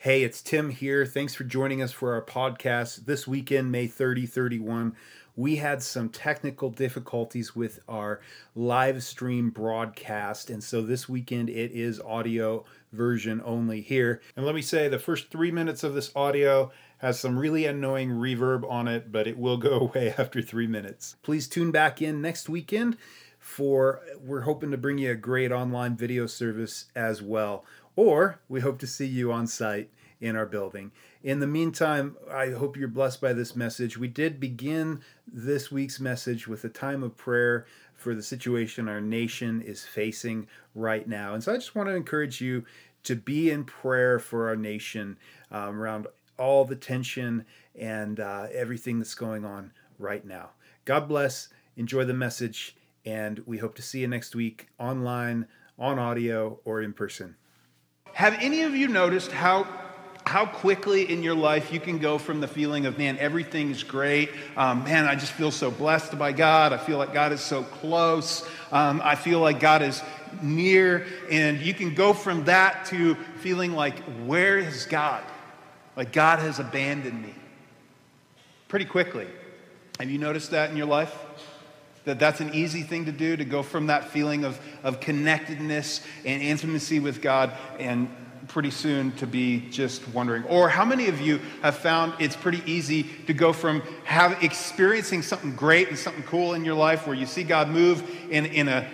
Hey, it's Tim here. Thanks for joining us for our podcast. This weekend, May 30, 31, we had some technical difficulties with our live stream broadcast. And so this weekend, it is audio version only here. And let me say, the first three minutes of this audio has some really annoying reverb on it, but it will go away after three minutes. Please tune back in next weekend for we're hoping to bring you a great online video service as well or we hope to see you on site in our building. In the meantime, I hope you're blessed by this message. We did begin this week's message with a time of prayer for the situation our nation is facing right now. And so I just want to encourage you to be in prayer for our nation um, around all the tension and uh, everything that's going on right now. God bless. Enjoy the message. And we hope to see you next week online, on audio, or in person. Have any of you noticed how how quickly in your life you can go from the feeling of man everything's great. Um, man i just feel so blessed by god. I feel like god is so close. Um, i feel like god is near. And you can go from that to feeling like where is god? Like god has abandoned me. Pretty quickly. Have you noticed that in your life that that's an easy thing to do to go from that feeling of, of connectedness and intimacy with God and pretty soon to be just wondering. Or how many of you have found it's pretty easy to go from have, experiencing something great and something cool in your life where you see God move in, in a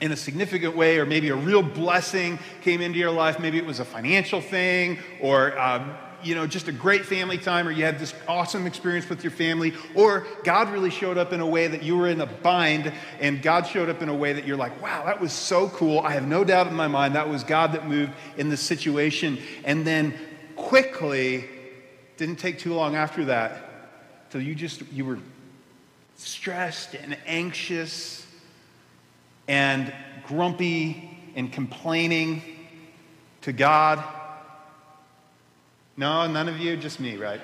in a significant way, or maybe a real blessing came into your life. Maybe it was a financial thing, or um, you know, just a great family time or you had this awesome experience with your family, or God really showed up in a way that you were in a bind and God showed up in a way that you're like, wow, that was so cool. I have no doubt in my mind that was God that moved in this situation. And then quickly, didn't take too long after that, till you just, you were stressed and anxious and grumpy and complaining to God no, none of you, just me, right?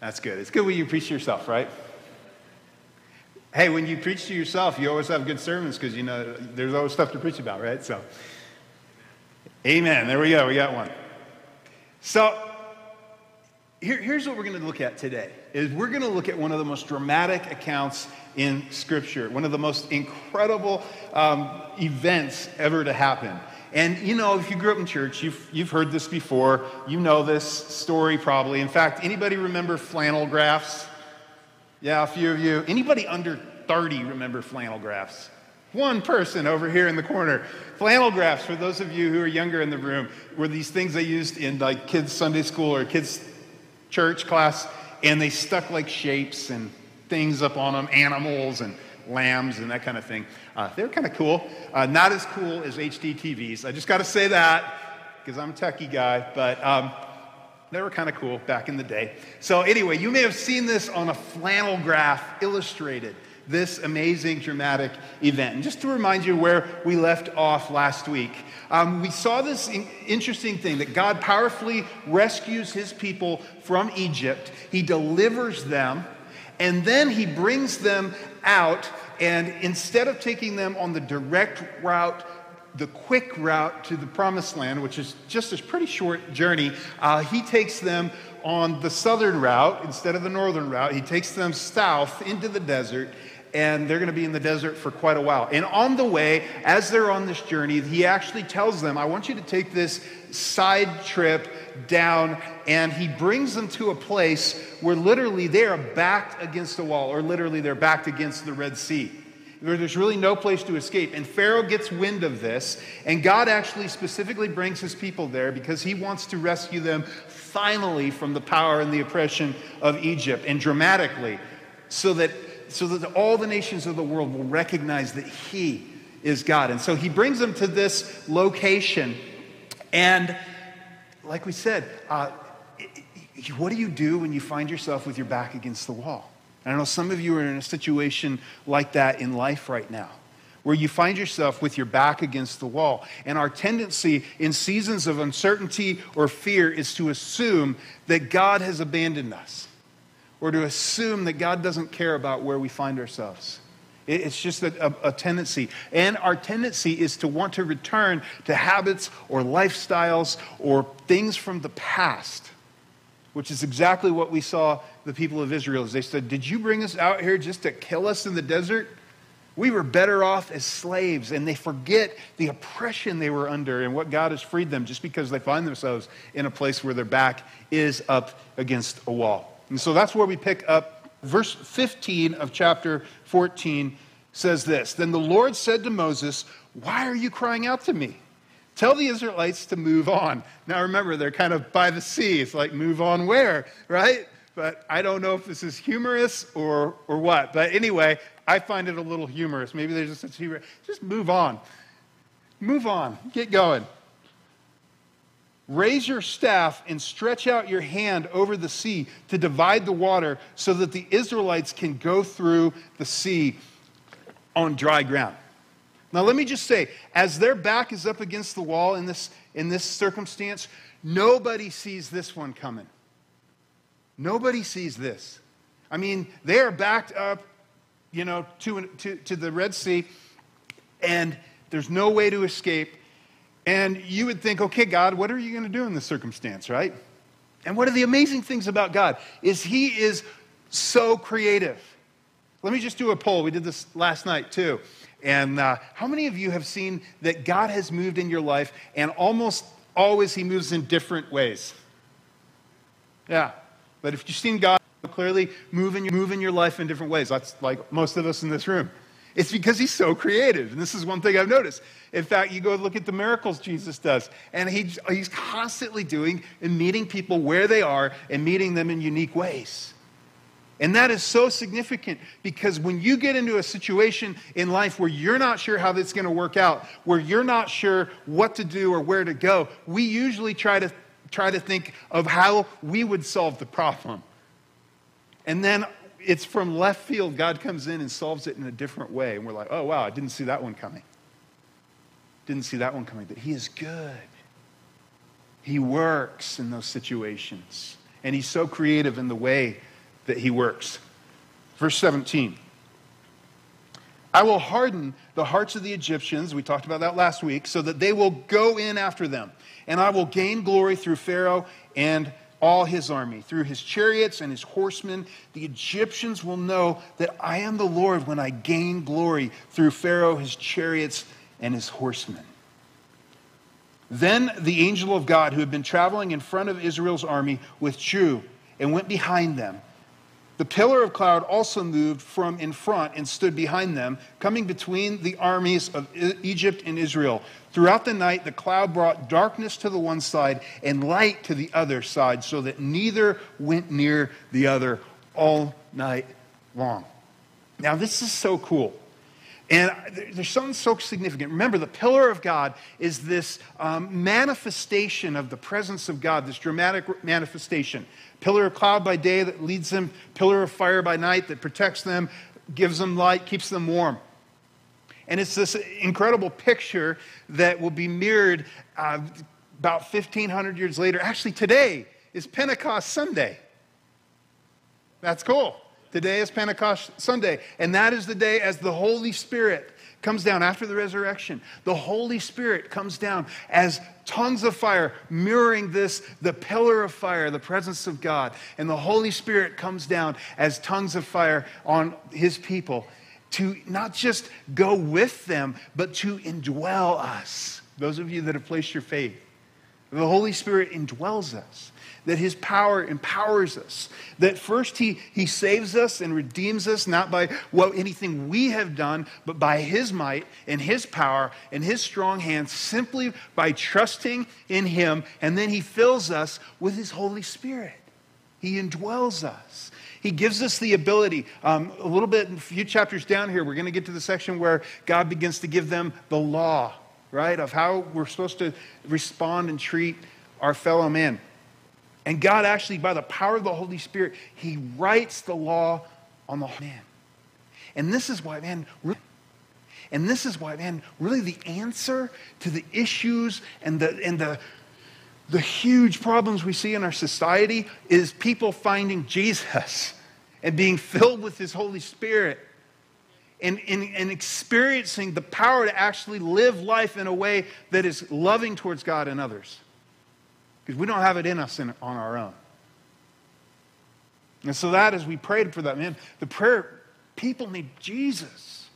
That's good. It's good when you preach to yourself, right? Hey, when you preach to yourself, you always have good sermons because you know there's always stuff to preach about, right? So, amen. There we go. We got one. So, here, here's what we're going to look at today is we're going to look at one of the most dramatic accounts in scripture one of the most incredible um, events ever to happen and you know, if you grew up in church, you've, you've heard this before. You know this story probably. In fact, anybody remember flannel graphs? Yeah, a few of you. Anybody under 30 remember flannel graphs? One person over here in the corner. Flannel graphs, for those of you who are younger in the room, were these things they used in like kids' Sunday school or kids' church class, and they stuck like shapes and things up on them, animals and lambs and that kind of thing. Uh, they're kind of cool. Uh, not as cool as HD TVs. I just got to say that because I'm a techie guy, but um, they were kind of cool back in the day. So, anyway, you may have seen this on a flannel graph illustrated this amazing dramatic event. And just to remind you where we left off last week, um, we saw this in- interesting thing that God powerfully rescues his people from Egypt, he delivers them and then he brings them out, and instead of taking them on the direct route, the quick route to the promised land, which is just a pretty short journey, uh, he takes them on the southern route instead of the northern route. He takes them south into the desert, and they're going to be in the desert for quite a while. And on the way, as they're on this journey, he actually tells them, I want you to take this side trip down, and he brings them to a place where literally they are backed against a wall, or literally they're backed against the Red Sea. Where there's really no place to escape. And Pharaoh gets wind of this, and God actually specifically brings his people there because he wants to rescue them finally from the power and the oppression of Egypt, and dramatically, so that, so that all the nations of the world will recognize that he is God. And so he brings them to this location, and like we said, uh, what do you do when you find yourself with your back against the wall? I know some of you are in a situation like that in life right now, where you find yourself with your back against the wall. And our tendency in seasons of uncertainty or fear is to assume that God has abandoned us, or to assume that God doesn't care about where we find ourselves. It's just a, a, a, tendency. And our tendency is to want to return to habits or lifestyles or things from the past, which is exactly what we saw the people of Israel as they said, Did you bring us out here just to kill us in the desert? We were better off as slaves, and they forget the oppression they were under and what God has freed them just because they find themselves in a place where their back is up against a wall. And so that's where we pick up. Verse 15 of chapter 14 says this Then the Lord said to Moses, Why are you crying out to me? Tell the Israelites to move on. Now remember, they're kind of by the sea. It's like, move on where, right? But I don't know if this is humorous or, or what. But anyway, I find it a little humorous. Maybe there's just such humor. Just move on. Move on. Get going. Raise your staff and stretch out your hand over the sea to divide the water so that the Israelites can go through the sea on dry ground. Now, let me just say, as their back is up against the wall in this, in this circumstance, nobody sees this one coming. Nobody sees this. I mean, they are backed up you know, to, to, to the Red Sea, and there's no way to escape. And you would think, okay, God, what are you going to do in this circumstance, right? And one of the amazing things about God is He is so creative. Let me just do a poll. We did this last night too. And uh, how many of you have seen that God has moved in your life and almost always He moves in different ways? Yeah. But if you've seen God, clearly move in, your, move in your life in different ways. That's like most of us in this room. It's because he's so creative. And this is one thing I've noticed. In fact, you go look at the miracles Jesus does, and he, he's constantly doing and meeting people where they are and meeting them in unique ways. And that is so significant because when you get into a situation in life where you're not sure how this is going to work out, where you're not sure what to do or where to go, we usually try to try to think of how we would solve the problem. And then it's from left field, God comes in and solves it in a different way. And we're like, oh, wow, I didn't see that one coming. Didn't see that one coming. But He is good. He works in those situations. And He's so creative in the way that He works. Verse 17 I will harden the hearts of the Egyptians, we talked about that last week, so that they will go in after them. And I will gain glory through Pharaoh and all his army, through his chariots and his horsemen. The Egyptians will know that I am the Lord when I gain glory through Pharaoh, his chariots, and his horsemen. Then the angel of God, who had been traveling in front of Israel's army, withdrew and went behind them. The pillar of cloud also moved from in front and stood behind them, coming between the armies of Egypt and Israel. Throughout the night, the cloud brought darkness to the one side and light to the other side, so that neither went near the other all night long. Now, this is so cool. And there's something so significant. Remember, the pillar of God is this um, manifestation of the presence of God, this dramatic manifestation. Pillar of cloud by day that leads them, pillar of fire by night that protects them, gives them light, keeps them warm. And it's this incredible picture that will be mirrored uh, about 1,500 years later. Actually, today is Pentecost Sunday. That's cool. Today is Pentecost Sunday. And that is the day as the Holy Spirit comes down after the resurrection. The Holy Spirit comes down as tongues of fire, mirroring this, the pillar of fire, the presence of God. And the Holy Spirit comes down as tongues of fire on his people to not just go with them, but to indwell us. Those of you that have placed your faith, the Holy Spirit indwells us, that His power empowers us, that first He, he saves us and redeems us, not by what anything we have done, but by His might and His power and His strong hand, simply by trusting in Him, and then He fills us with His Holy Spirit. He indwells us. He gives us the ability. Um, a little bit, a few chapters down here, we're going to get to the section where God begins to give them the law, right, of how we're supposed to respond and treat our fellow man. And God actually, by the power of the Holy Spirit, He writes the law on the man. And this is why, man, and this is why, man, really the answer to the issues and the, and the, the huge problems we see in our society is people finding Jesus and being filled with his Holy Spirit and, and, and experiencing the power to actually live life in a way that is loving towards God and others. Because we don't have it in us in, on our own. And so that as we prayed for that, man, the prayer, people need Jesus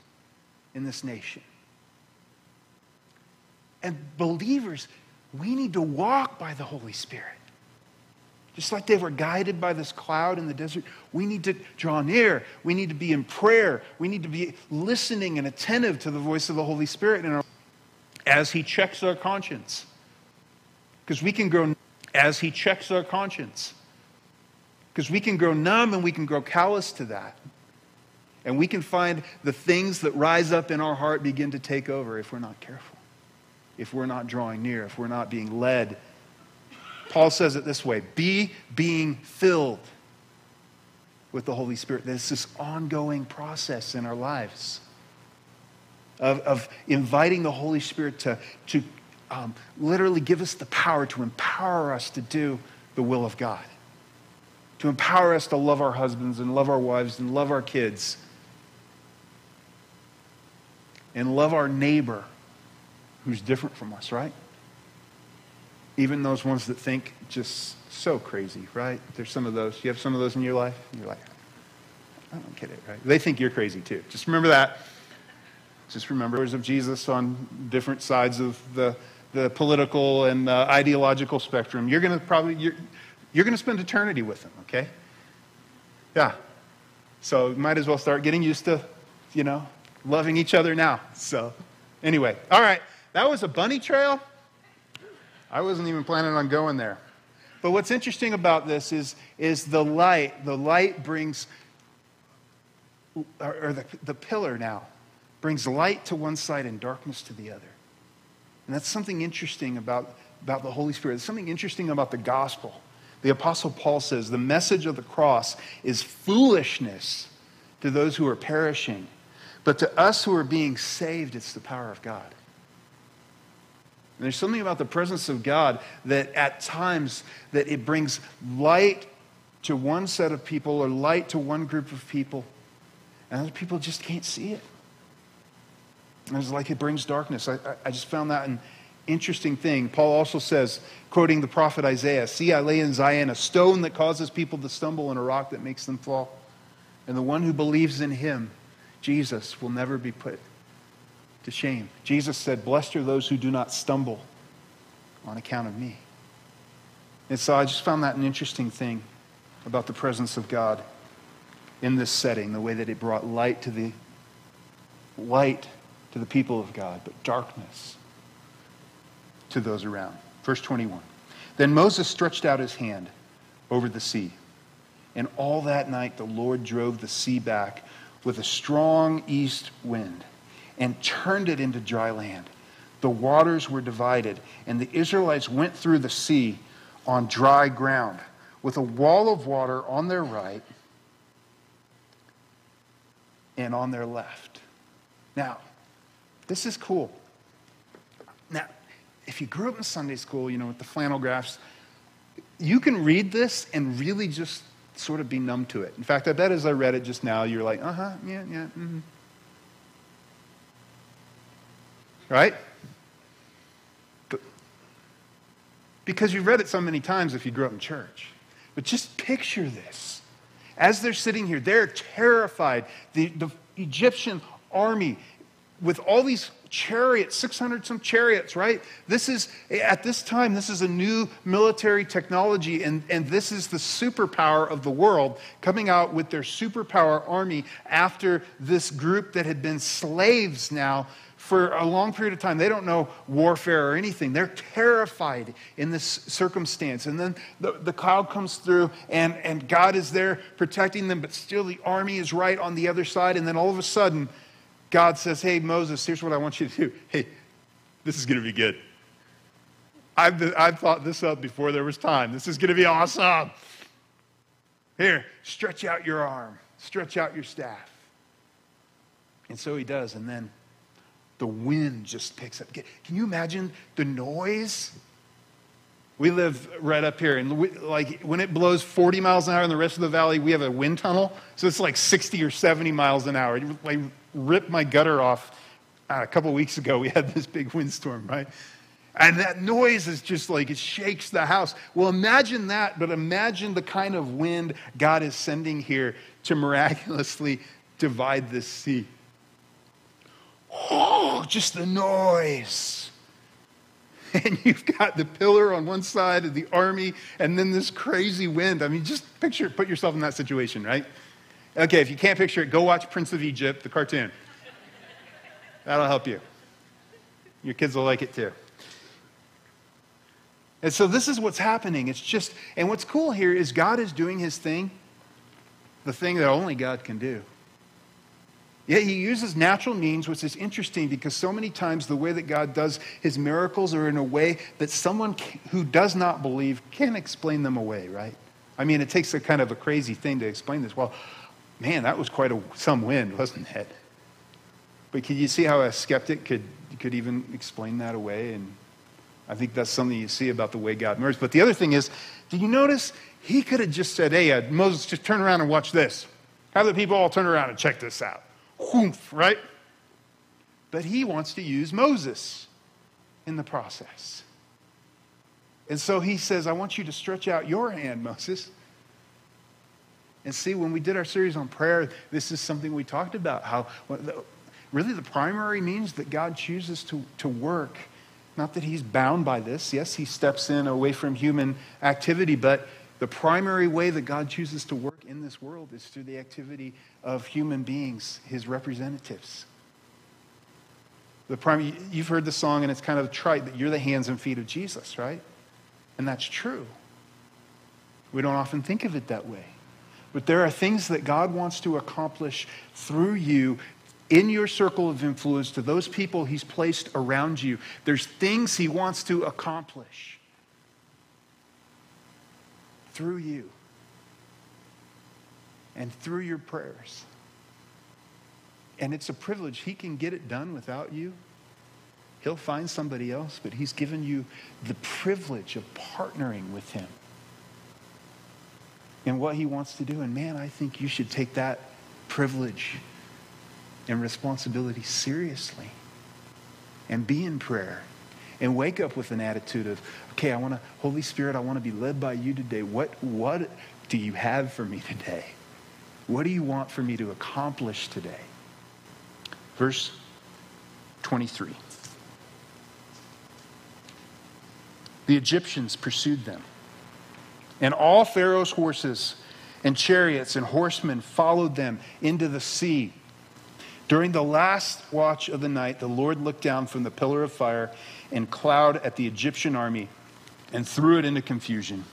in this nation. And believers, we need to walk by the Holy Spirit. Just like they were guided by this cloud in the desert, we need to draw near. We need to be in prayer. We need to be listening and attentive to the voice of the Holy Spirit in our, as He checks our conscience. Because we can grow as He checks our conscience. Because we can grow numb and we can grow callous to that. And we can find the things that rise up in our heart begin to take over if we're not careful, if we're not drawing near, if we're not being led Paul says it this way be being filled with the Holy Spirit. There's this ongoing process in our lives of, of inviting the Holy Spirit to, to um, literally give us the power to empower us to do the will of God, to empower us to love our husbands and love our wives and love our kids and love our neighbor who's different from us, right? Even those ones that think just so crazy, right? There's some of those. You have some of those in your life? You're like, I don't get it, right? They think you're crazy too. Just remember that. Just remember of Jesus on different sides of the, the political and uh, ideological spectrum. You're going to probably, you're, you're going to spend eternity with them, okay? Yeah. So might as well start getting used to, you know, loving each other now. So anyway, all right. That was a bunny trail. I wasn't even planning on going there. But what's interesting about this is, is the light. The light brings, or, the, the pillar now, brings light to one side and darkness to the other. And that's something interesting about, about the Holy Spirit. There's something interesting about the gospel. The Apostle Paul says the message of the cross is foolishness to those who are perishing, but to us who are being saved, it's the power of God. And there's something about the presence of God that at times that it brings light to one set of people or light to one group of people, and other people just can't see it. And it's like it brings darkness. I, I just found that an interesting thing. Paul also says, quoting the prophet Isaiah, See, I lay in Zion a stone that causes people to stumble and a rock that makes them fall. And the one who believes in him, Jesus, will never be put to shame. Jesus said, Blessed are those who do not stumble on account of me. And so I just found that an interesting thing about the presence of God in this setting, the way that it brought light to the light to the people of God, but darkness to those around. Verse 21. Then Moses stretched out his hand over the sea, and all that night the Lord drove the sea back with a strong east wind and turned it into dry land. The waters were divided, and the Israelites went through the sea on dry ground with a wall of water on their right and on their left. Now, this is cool. Now, if you grew up in Sunday school, you know, with the flannel graphs, you can read this and really just sort of be numb to it. In fact, I bet as I read it just now, you're like, uh huh, yeah, yeah, mm-hmm. Right? Because you've read it so many times if you grew up in church. But just picture this. As they're sitting here, they're terrified. The, the Egyptian army, with all these chariots, 600 some chariots, right? This is, at this time, this is a new military technology, and, and this is the superpower of the world coming out with their superpower army after this group that had been slaves now for a long period of time. They don't know warfare or anything. They're terrified in this circumstance. And then the, the cloud comes through, and, and God is there protecting them, but still the army is right on the other side. And then all of a sudden, God says, Hey, Moses, here's what I want you to do. Hey, this is going to be good. I've, I've thought this up before there was time. This is going to be awesome. Here, stretch out your arm, stretch out your staff. And so he does. And then the wind just picks up. Can you imagine the noise? We live right up here, and we, like when it blows 40 miles an hour in the rest of the valley, we have a wind tunnel, so it's like 60 or 70 miles an hour. Like rip my gutter off. Uh, a couple weeks ago, we had this big windstorm, right? And that noise is just like it shakes the house. Well, imagine that, but imagine the kind of wind God is sending here to miraculously divide this sea. Oh, just the noise. And you've got the pillar on one side of the army, and then this crazy wind. I mean, just picture, put yourself in that situation, right? Okay, if you can't picture it, go watch Prince of Egypt, the cartoon. That'll help you. Your kids will like it too. And so this is what's happening. It's just, and what's cool here is God is doing his thing, the thing that only God can do. Yet he uses natural means, which is interesting because so many times the way that God does his miracles are in a way that someone who does not believe can't explain them away, right? I mean, it takes a kind of a crazy thing to explain this. Well, man, that was quite a, some wind, wasn't it? But can you see how a skeptic could, could even explain that away? And I think that's something you see about the way God moves. But the other thing is, did you notice he could have just said, hey, uh, Moses, just turn around and watch this. Have the people all turn around and check this out whoomph, right? But he wants to use Moses in the process. And so he says, I want you to stretch out your hand, Moses. And see, when we did our series on prayer, this is something we talked about how really the primary means that God chooses to, to work. Not that he's bound by this. Yes, he steps in away from human activity, but the primary way that God chooses to work in this world is through the activity of human beings, his representatives. The primary, you've heard the song, and it's kind of trite that you're the hands and feet of Jesus, right? And that's true. We don't often think of it that way. But there are things that God wants to accomplish through you in your circle of influence to those people He's placed around you. There's things He wants to accomplish through you and through your prayers. And it's a privilege. He can get it done without you. He'll find somebody else, but He's given you the privilege of partnering with Him in what He wants to do. And man, I think you should take that privilege and responsibility seriously and be in prayer and wake up with an attitude of, okay, I want to, Holy Spirit, I want to be led by you today. What, what do you have for me today? What do you want for me to accomplish today? Verse 23. The Egyptians pursued them, and all Pharaoh's horses and chariots and horsemen followed them into the sea. During the last watch of the night, the Lord looked down from the pillar of fire and cloud at the Egyptian army and threw it into confusion.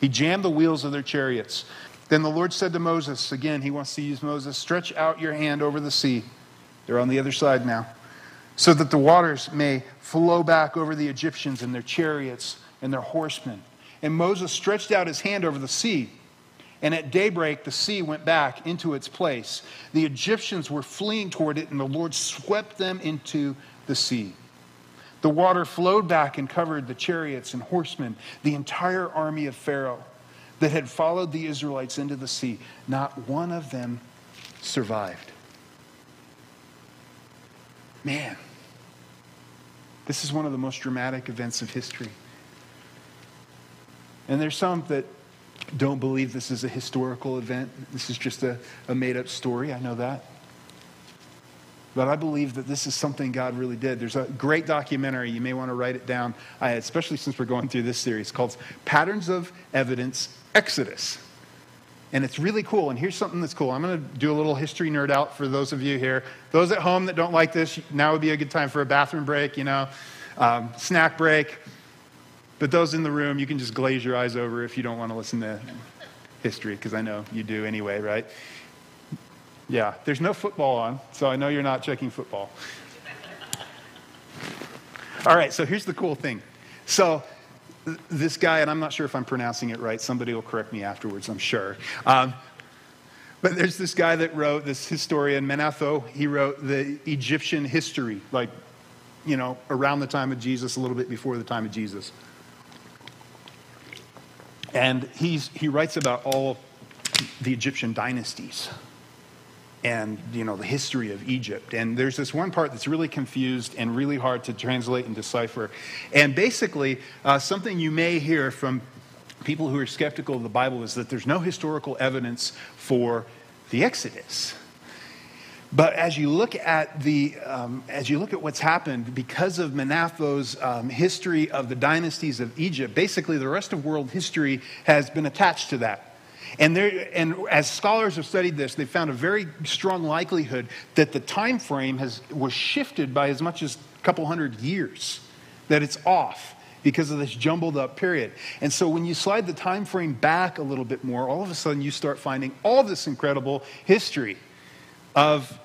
He jammed the wheels of their chariots. Then the Lord said to Moses, again, he wants to use Moses, stretch out your hand over the sea. They're on the other side now. So that the waters may flow back over the Egyptians and their chariots and their horsemen. And Moses stretched out his hand over the sea. And at daybreak, the sea went back into its place. The Egyptians were fleeing toward it, and the Lord swept them into the sea. The water flowed back and covered the chariots and horsemen, the entire army of Pharaoh that had followed the Israelites into the sea. Not one of them survived. Man, this is one of the most dramatic events of history. And there's some that don't believe this is a historical event. This is just a, a made up story. I know that. But I believe that this is something God really did. There's a great documentary. You may want to write it down, especially since we're going through this series called Patterns of Evidence Exodus. And it's really cool. And here's something that's cool. I'm going to do a little history nerd out for those of you here. Those at home that don't like this, now would be a good time for a bathroom break, you know, um, snack break. But those in the room, you can just glaze your eyes over if you don't want to listen to history, because I know you do anyway, right? Yeah, there's no football on, so I know you're not checking football. All right, so here's the cool thing. So, this guy, and I'm not sure if I'm pronouncing it right, somebody will correct me afterwards, I'm sure. Um, but there's this guy that wrote, this historian, Manetho, he wrote the Egyptian history, like, you know, around the time of Jesus, a little bit before the time of Jesus. And he's, he writes about all the Egyptian dynasties. and you know the history of Egypt. And there's this one part that's really confused and really hard to translate and decipher. And basically, uh, something you may hear from people who are skeptical of the Bible is that there's no historical evidence for the Exodus. But as you look at the, um, as you look at what's happened because of Manetho's um, history of the dynasties of Egypt, basically the rest of world history has been attached to that. And, there, and as scholars have studied this, they found a very strong likelihood that the time frame has, was shifted by as much as a couple hundred years, that it's off because of this jumbled up period. And so when you slide the time frame back a little bit more, all of a sudden you start finding all this incredible history of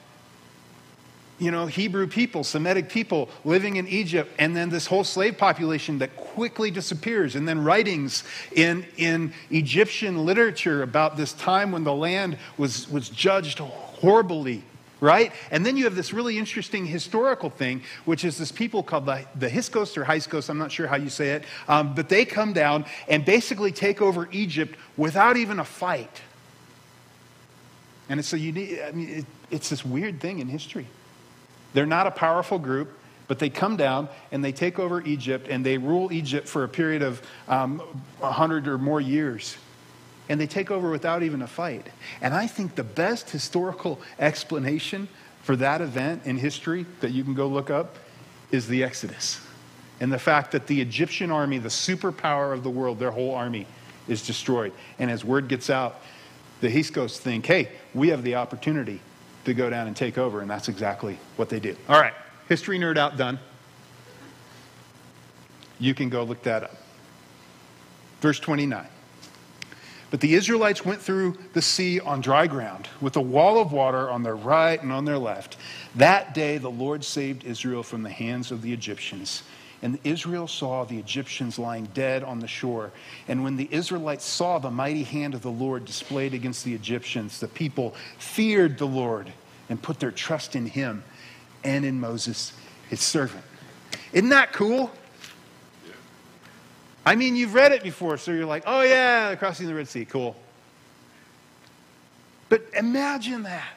you know, Hebrew people, Semitic people living in Egypt, and then this whole slave population that quickly disappears, and then writings in, in Egyptian literature about this time when the land was, was judged horribly, right? And then you have this really interesting historical thing, which is this people called the, the Hyksos or Hyksos, I'm not sure how you say it, um, but they come down and basically take over Egypt without even a fight. And it's so unique, I mean, it, it's this weird thing in history. They're not a powerful group, but they come down and they take over Egypt and they rule Egypt for a period of um, 100 or more years. And they take over without even a fight. And I think the best historical explanation for that event in history that you can go look up is the Exodus. And the fact that the Egyptian army, the superpower of the world, their whole army is destroyed. And as word gets out, the Hyksos think, hey, we have the opportunity to go down and take over, and that's exactly what they do. All right, history nerd out done. You can go look that up. Verse 29. But the Israelites went through the sea on dry ground, with a wall of water on their right and on their left. That day the Lord saved Israel from the hands of the Egyptians and Israel saw the Egyptians lying dead on the shore. And when the Israelites saw the mighty hand of the Lord displayed against the Egyptians, the people feared the Lord and put their trust in him and in Moses, his servant. Isn't that cool? I mean, you've read it before, so you're like, oh, yeah, crossing the Red Sea, cool. But imagine that.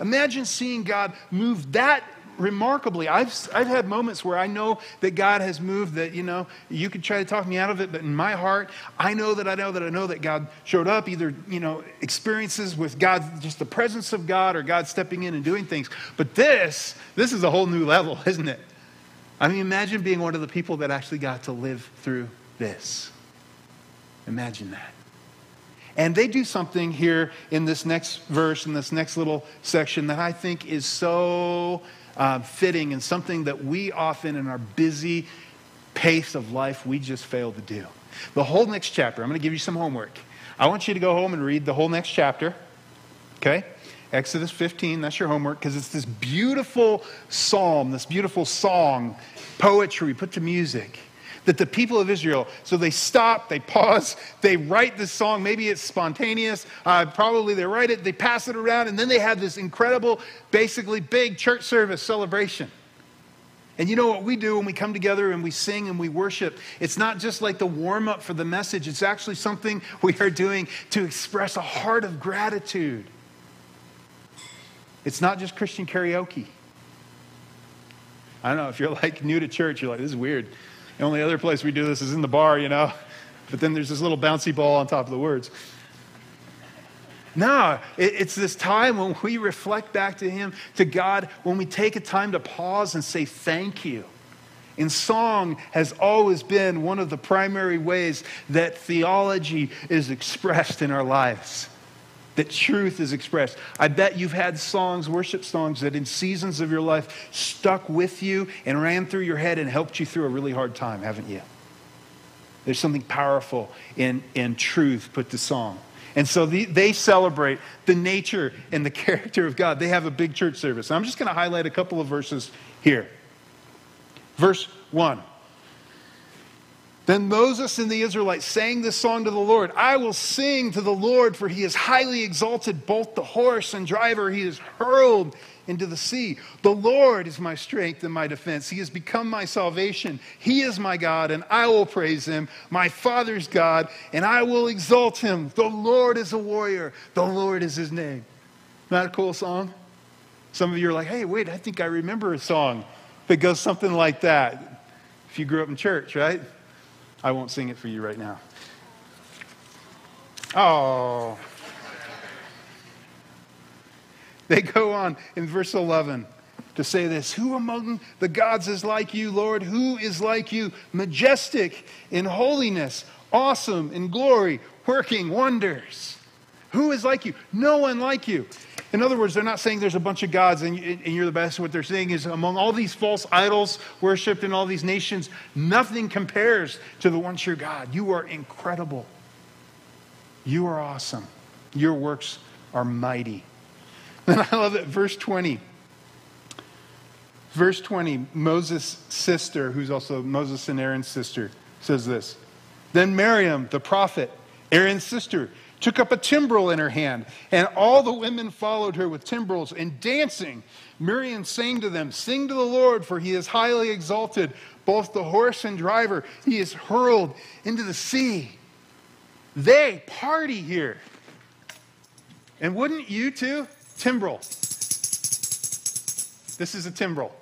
Imagine seeing God move that remarkably, I've, I've had moments where I know that God has moved, that, you know, you could try to talk me out of it, but in my heart, I know that I know that I know that God showed up, either, you know, experiences with God, just the presence of God, or God stepping in and doing things. But this, this is a whole new level, isn't it? I mean, imagine being one of the people that actually got to live through this. Imagine that. And they do something here in this next verse, in this next little section, that I think is so uh, fitting and something that we often in our busy pace of life we just fail to do. The whole next chapter, I'm going to give you some homework. I want you to go home and read the whole next chapter. Okay? Exodus 15, that's your homework, because it's this beautiful psalm, this beautiful song, poetry put to music that the people of Israel, so they stop, they pause, they write this song. Maybe it's spontaneous. Uh, probably they write it, they pass it around, and then they have this incredible, basically big church service celebration. And you know what we do when we come together and we sing and we worship? It's not just like the warm up for the message, it's actually something we are doing to express a heart of gratitude. It's not just Christian karaoke. I don't know if you're like new to church, you're like, this is weird. The only other place we do this is in the bar, you know. But then there's this little bouncy ball on top of the words. No, it's this time when we reflect back to Him, to God, when we take a time to pause and say thank you. And song has always been one of the primary ways that theology is expressed in our lives that truth is expressed. I bet you've had songs, worship songs, that in seasons of your life stuck with you and ran through your head and helped you through a really hard time, haven't you? There's something powerful in, in truth put to song. And so the, they celebrate the nature and the character of God. They have a big church service. I'm just going to highlight a couple of verses here. Verse 1. Then Moses and the Israelites sang this song to the Lord I will sing to the Lord, for he has highly exalted both the horse and driver. He has hurled into the sea. The Lord is my strength and my defense. He has become my salvation. He is my God, and I will praise him, my Father's God, and I will exalt him. The Lord is a warrior, the Lord is his name. Not a cool song? Some of you are like, hey, wait, I think I remember a song that goes something like that. If you grew up in church, right? I won't sing it for you right now. Oh. They go on in verse 11 to say this Who among the gods is like you, Lord? Who is like you, majestic in holiness, awesome in glory, working wonders? Who is like you? No one like you. In other words, they're not saying there's a bunch of gods and you're the best. What they're saying is among all these false idols worshipped in all these nations, nothing compares to the one true God. You are incredible. You are awesome. Your works are mighty. And I love it. Verse 20. Verse 20, Moses' sister, who's also Moses and Aaron's sister, says this Then Miriam, the prophet, Aaron's sister, took up a timbrel in her hand, and all the women followed her with timbrels and dancing. Miriam sang to them, Sing to the Lord, for he is highly exalted, both the horse and driver. He is hurled into the sea. They party here. And wouldn't you too? Timbrel. This is a timbrel.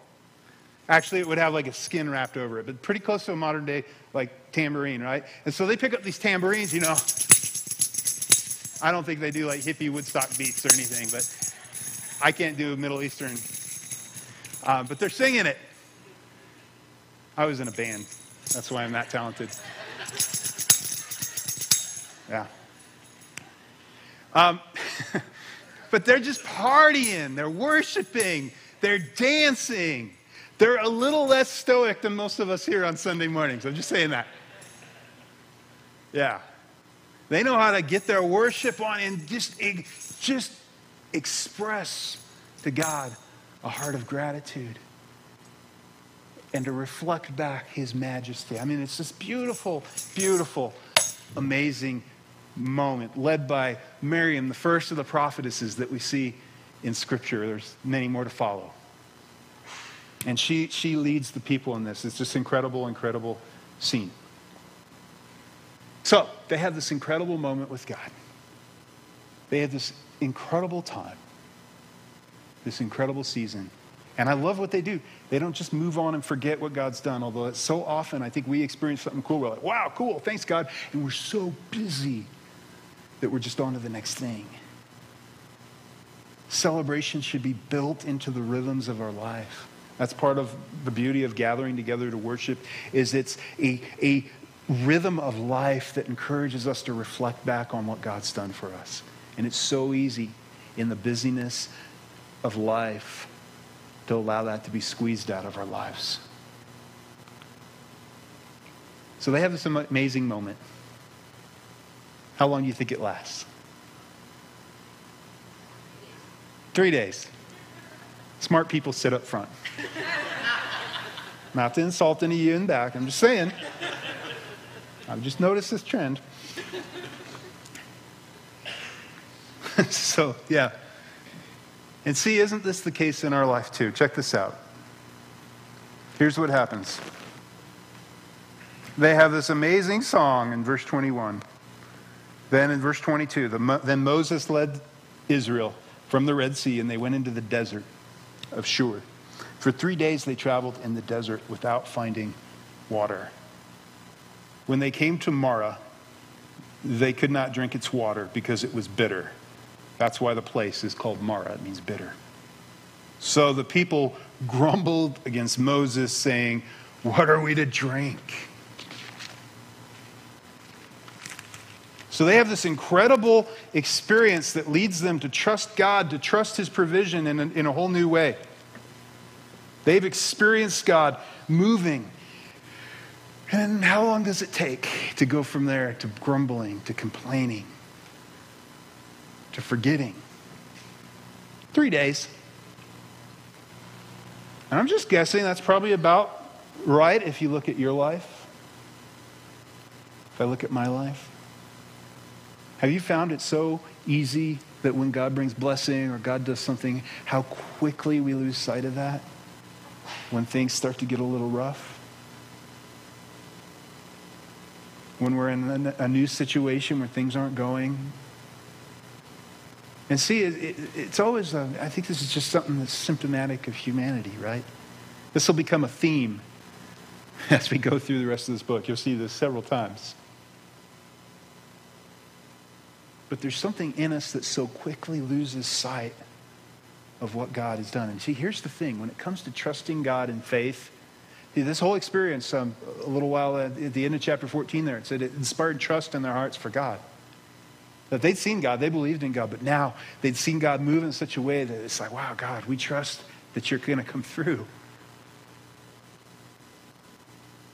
Actually, it would have like a skin wrapped over it, but pretty close to a modern day like tambourine, right? And so they pick up these tambourines, you know. I don't think they do like hippie Woodstock beats or anything, but I can't do Middle Eastern. Uh, but they're singing it. I was in a band. That's why I'm that talented. Yeah. Um, but they're just partying, they're worshiping, they're dancing. They're a little less stoic than most of us here on Sunday mornings. I'm just saying that. Yeah. They know how to get their worship on and just, just express to God a heart of gratitude and to reflect back his majesty. I mean, it's this beautiful, beautiful, amazing moment led by Miriam, the first of the prophetesses that we see in Scripture. There's many more to follow. And she, she leads the people in this. It's this incredible, incredible scene. So they have this incredible moment with God. They have this incredible time, this incredible season. And I love what they do. They don't just move on and forget what God's done, although it's so often I think we experience something cool. We're like, wow, cool, thanks, God. And we're so busy that we're just on to the next thing. Celebration should be built into the rhythms of our life. That's part of the beauty of gathering together to worship is it's a, a rhythm of life that encourages us to reflect back on what God's done for us. And it's so easy in the busyness of life to allow that to be squeezed out of our lives. So they have this amazing moment. How long do you think it lasts? Three days. Smart people sit up front. Not to insult any of you in back, I'm just saying. I've just noticed this trend. so, yeah. And see, isn't this the case in our life too? Check this out. Here's what happens they have this amazing song in verse 21. Then in verse 22, the, then Moses led Israel from the Red Sea and they went into the desert of Shur. For three days they traveled in the desert without finding water. When they came to Marah, they could not drink its water because it was bitter. That's why the place is called Marah. It means bitter. So the people grumbled against Moses, saying, What are we to drink? So they have this incredible experience that leads them to trust God, to trust His provision in a, in a whole new way. They've experienced God moving. And how long does it take to go from there to grumbling, to complaining, to forgetting? Three days. And I'm just guessing that's probably about right if you look at your life. If I look at my life. Have you found it so easy that when God brings blessing or God does something, how quickly we lose sight of that when things start to get a little rough? When we're in a new situation where things aren't going And see, it, it, it's always, uh, I think this is just something that's symptomatic of humanity, right? This will become a theme as we go through the rest of this book. You'll see this several times. But there's something in us that so quickly loses sight of what God has done. And see, here's the thing when it comes to trusting God in faith, this whole experience, um, a little while at, the end of chapter 14 there, it said it inspired trust in their hearts for God. That they'd seen God, they believed in God, but now they'd seen God move in such a way that it's like, wow, God, we trust that you're going to come through.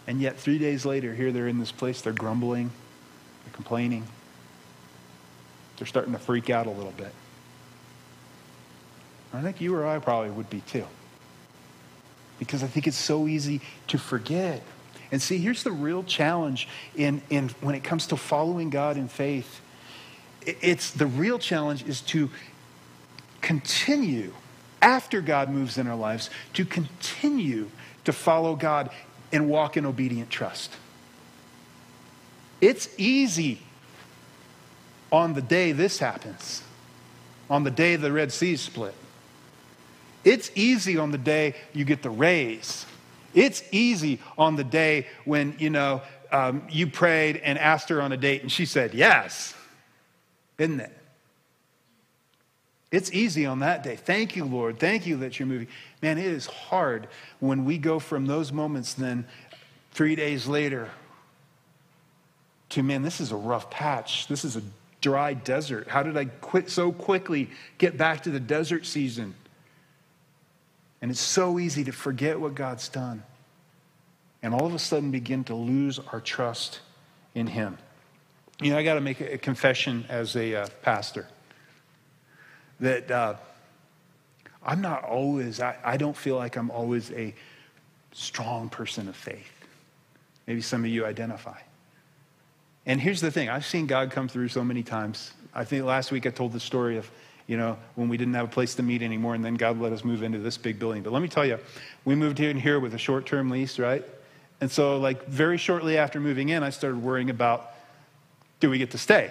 And yet, three days later, here they're in this place, they're grumbling, they're complaining, they're starting to freak out a little bit. I think you or I probably would be too. Because I think it's so easy to forget. And see, here's the real challenge in, in when it comes to following God in faith. It's the real challenge is to continue after God moves in our lives, to continue to follow God and walk in obedient trust. It's easy on the day this happens, on the day the Red Sea split. It's easy on the day you get the raise. It's easy on the day when, you know, um, you prayed and asked her on a date and she said yes. Isn't it? It's easy on that day. Thank you, Lord. Thank you that you're moving. Man, it is hard when we go from those moments then three days later to, man, this is a rough patch. This is a dry desert. How did I quit so quickly get back to the desert season? And it's so easy to forget what God's done and all of a sudden begin to lose our trust in Him. You know, I got to make a confession as a uh, pastor that uh, I'm not always, I, I don't feel like I'm always a strong person of faith. Maybe some of you identify. And here's the thing I've seen God come through so many times. I think last week I told the story of you know, when we didn't have a place to meet anymore, and then God let us move into this big building. But let me tell you, we moved in here and here with a short term lease, right? And so, like, very shortly after moving in, I started worrying about do we get to stay?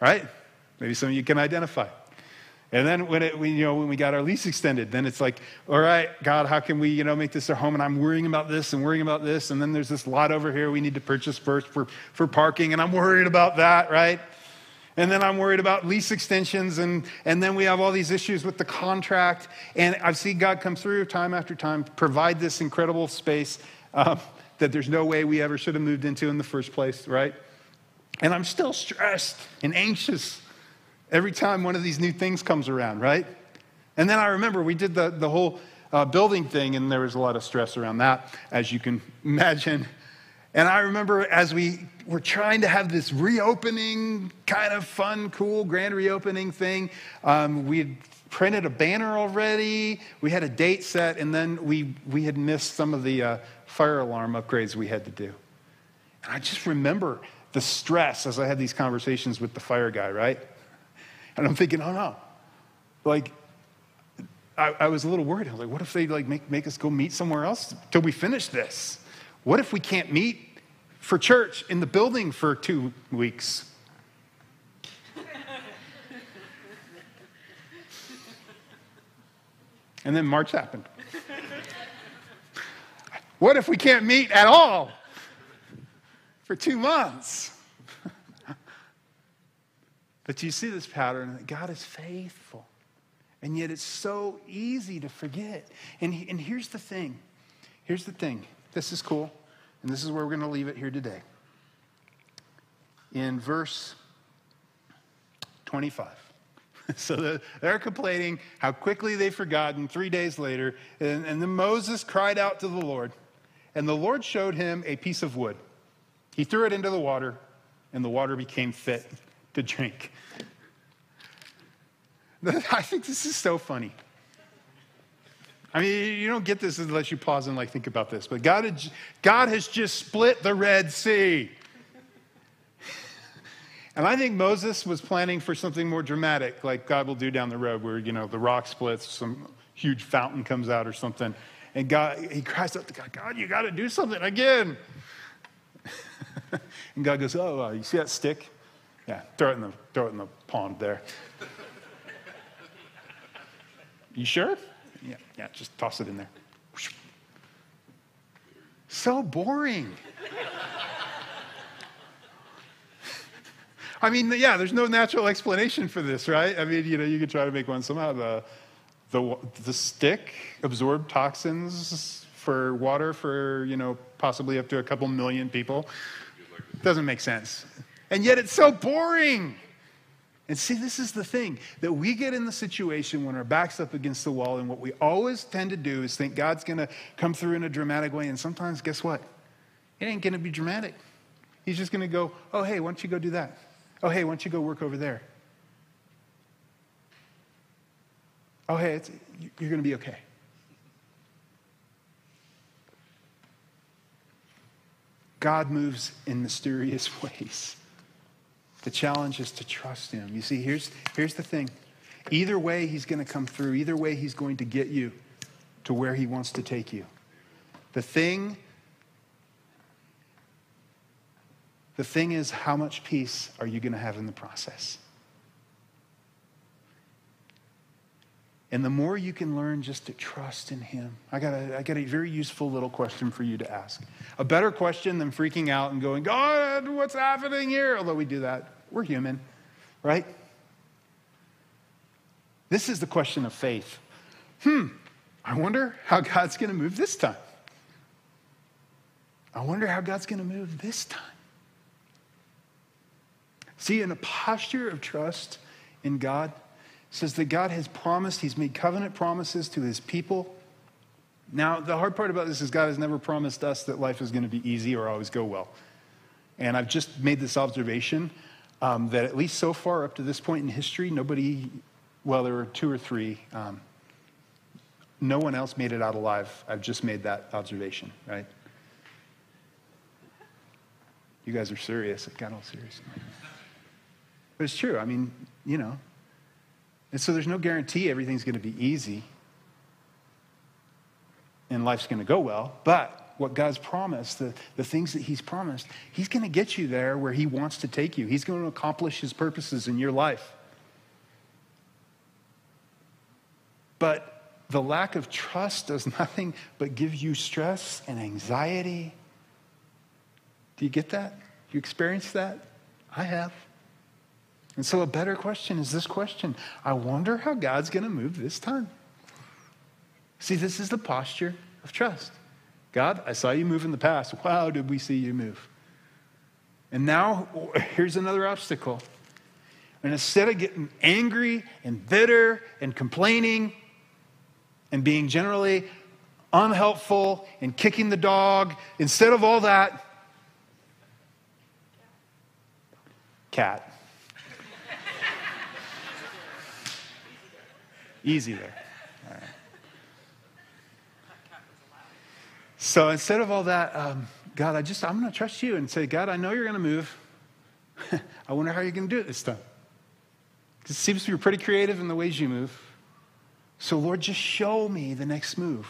Right? Maybe some of you can identify. And then when it, we, you know, when we got our lease extended, then it's like, all right, God, how can we, you know, make this our home? And I'm worrying about this and worrying about this. And then there's this lot over here we need to purchase first for, for parking, and I'm worried about that, right? And then I'm worried about lease extensions. And, and then we have all these issues with the contract. And I've seen God come through time after time, provide this incredible space uh, that there's no way we ever should have moved into in the first place, right? And I'm still stressed and anxious every time one of these new things comes around, right? And then I remember we did the, the whole uh, building thing, and there was a lot of stress around that, as you can imagine. And I remember as we were trying to have this reopening, kind of fun, cool, grand reopening thing, um, we had printed a banner already, we had a date set, and then we, we had missed some of the uh, fire alarm upgrades we had to do. And I just remember the stress as I had these conversations with the fire guy, right? And I'm thinking, oh no. Like, I, I was a little worried. I was like, what if they like make, make us go meet somewhere else till we finish this? What if we can't meet for church in the building for two weeks. and then March happened. what if we can't meet at all for two months? but you see this pattern that God is faithful. And yet it's so easy to forget. And, and here's the thing. Here's the thing. This is cool. And this is where we're going to leave it here today. In verse 25. So they're complaining how quickly they've forgotten three days later. And, and then Moses cried out to the Lord, and the Lord showed him a piece of wood. He threw it into the water, and the water became fit to drink. I think this is so funny. I mean, you don't get this unless you pause and like think about this. But God, had, God has just split the Red Sea. And I think Moses was planning for something more dramatic, like God will do down the road, where you know the rock splits, some huge fountain comes out or something, and God he cries out to God, God, you got to do something again. and God goes, Oh, uh, you see that stick? Yeah, throw it in the, throw it in the pond there. You sure? Yeah, yeah, just toss it in there. So boring. I mean, yeah, there's no natural explanation for this, right? I mean, you know, you could try to make one somehow. The, the, the stick absorbed toxins for water for, you know, possibly up to a couple million people. Doesn't make sense. And yet it's so boring. And see, this is the thing that we get in the situation when our back's up against the wall, and what we always tend to do is think God's going to come through in a dramatic way. And sometimes, guess what? It ain't going to be dramatic. He's just going to go, oh, hey, why don't you go do that? Oh, hey, why don't you go work over there? Oh, hey, you're going to be okay. God moves in mysterious ways. The challenge is to trust Him. You see, here's, here's the thing either way, He's going to come through, either way, He's going to get you to where He wants to take you. The thing The thing is, how much peace are you going to have in the process? And the more you can learn just to trust in Him, I got, a, I got a very useful little question for you to ask. A better question than freaking out and going, God, what's happening here? Although we do that, we're human, right? This is the question of faith. Hmm, I wonder how God's going to move this time. I wonder how God's going to move this time. See, in a posture of trust in God, says that God has promised, He's made covenant promises to His people. Now, the hard part about this is God has never promised us that life is going to be easy or always go well. And I've just made this observation um, that at least so far up to this point in history, nobody, well, there were two or three, um, no one else made it out alive. I've just made that observation, right? You guys are serious. It got all serious. But it's true. I mean, you know. And so there's no guarantee everything's going to be easy and life's going to go well. But what God's promised, the, the things that He's promised, He's going to get you there where He wants to take you. He's going to accomplish His purposes in your life. But the lack of trust does nothing but give you stress and anxiety. Do you get that? You experience that? I have. And so, a better question is this question I wonder how God's going to move this time. See, this is the posture of trust. God, I saw you move in the past. Wow, did we see you move? And now, here's another obstacle. And instead of getting angry and bitter and complaining and being generally unhelpful and kicking the dog, instead of all that, cat. Easy there. So instead of all that, um, God, I just, I'm going to trust you and say, God, I know you're going to move. I wonder how you're going to do it this time. It seems to be pretty creative in the ways you move. So, Lord, just show me the next move.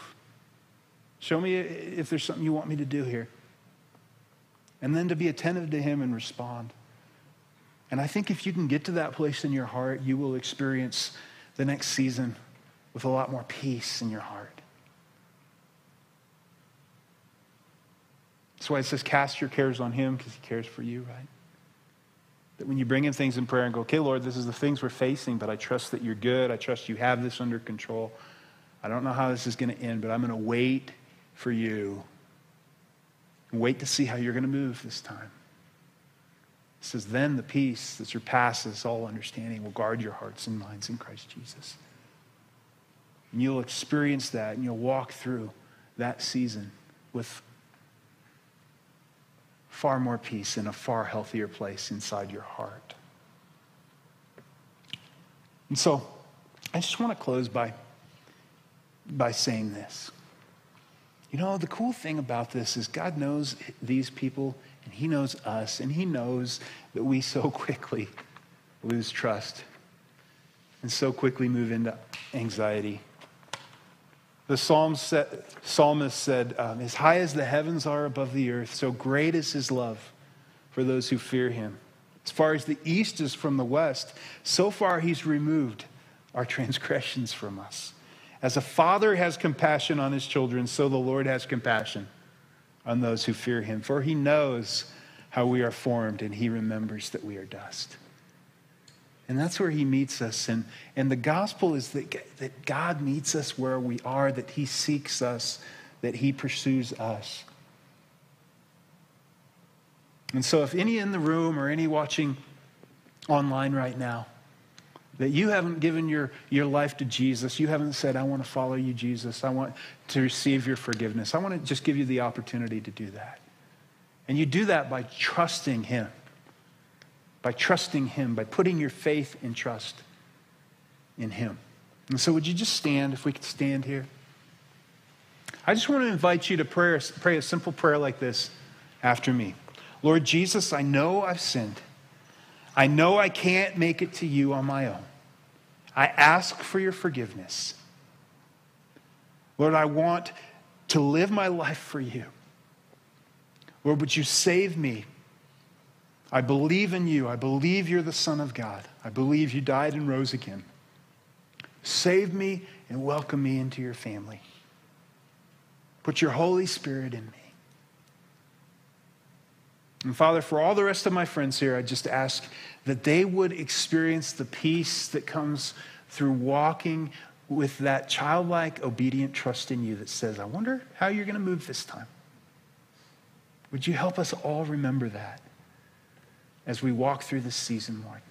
Show me if there's something you want me to do here. And then to be attentive to Him and respond. And I think if you can get to that place in your heart, you will experience the next season with a lot more peace in your heart. That's why it says, cast your cares on him because he cares for you, right? That when you bring in things in prayer and go, okay, Lord, this is the things we're facing, but I trust that you're good. I trust you have this under control. I don't know how this is going to end, but I'm going to wait for you and wait to see how you're going to move this time. It says, Then the peace that surpasses all understanding will guard your hearts and minds in Christ Jesus. And you'll experience that and you'll walk through that season with far more peace in a far healthier place inside your heart. And so, I just want to close by, by saying this. You know, the cool thing about this is God knows these people and He knows us, and He knows that we so quickly lose trust and so quickly move into anxiety. The psalmist said, um, As high as the heavens are above the earth, so great is His love for those who fear Him. As far as the east is from the west, so far he's removed our transgressions from us. As a father has compassion on his children, so the Lord has compassion on those who fear him. For he knows how we are formed, and he remembers that we are dust. And that's where he meets us. And, and the gospel is that, that God meets us where we are, that he seeks us, that he pursues us. And so, if any in the room or any watching online right now, that you haven't given your, your life to Jesus, you haven't said, I want to follow you, Jesus, I want to receive your forgiveness, I want to just give you the opportunity to do that. And you do that by trusting Him, by trusting Him, by putting your faith and trust in Him. And so, would you just stand, if we could stand here? I just want to invite you to pray, pray a simple prayer like this after me. Lord Jesus, I know I've sinned. I know I can't make it to you on my own. I ask for your forgiveness. Lord, I want to live my life for you. Lord, would you save me? I believe in you. I believe you're the Son of God. I believe you died and rose again. Save me and welcome me into your family. Put your Holy Spirit in me. And Father, for all the rest of my friends here, I just ask that they would experience the peace that comes through walking with that childlike, obedient trust in you that says, I wonder how you're going to move this time. Would you help us all remember that as we walk through this season, Lord?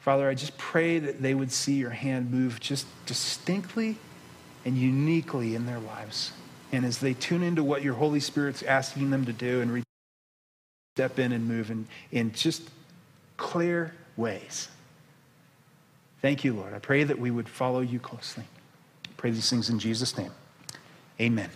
Father, I just pray that they would see your hand move just distinctly and uniquely in their lives. And as they tune into what your Holy Spirit's asking them to do and step in and move in, in just clear ways. Thank you, Lord. I pray that we would follow you closely. I pray these things in Jesus' name. Amen.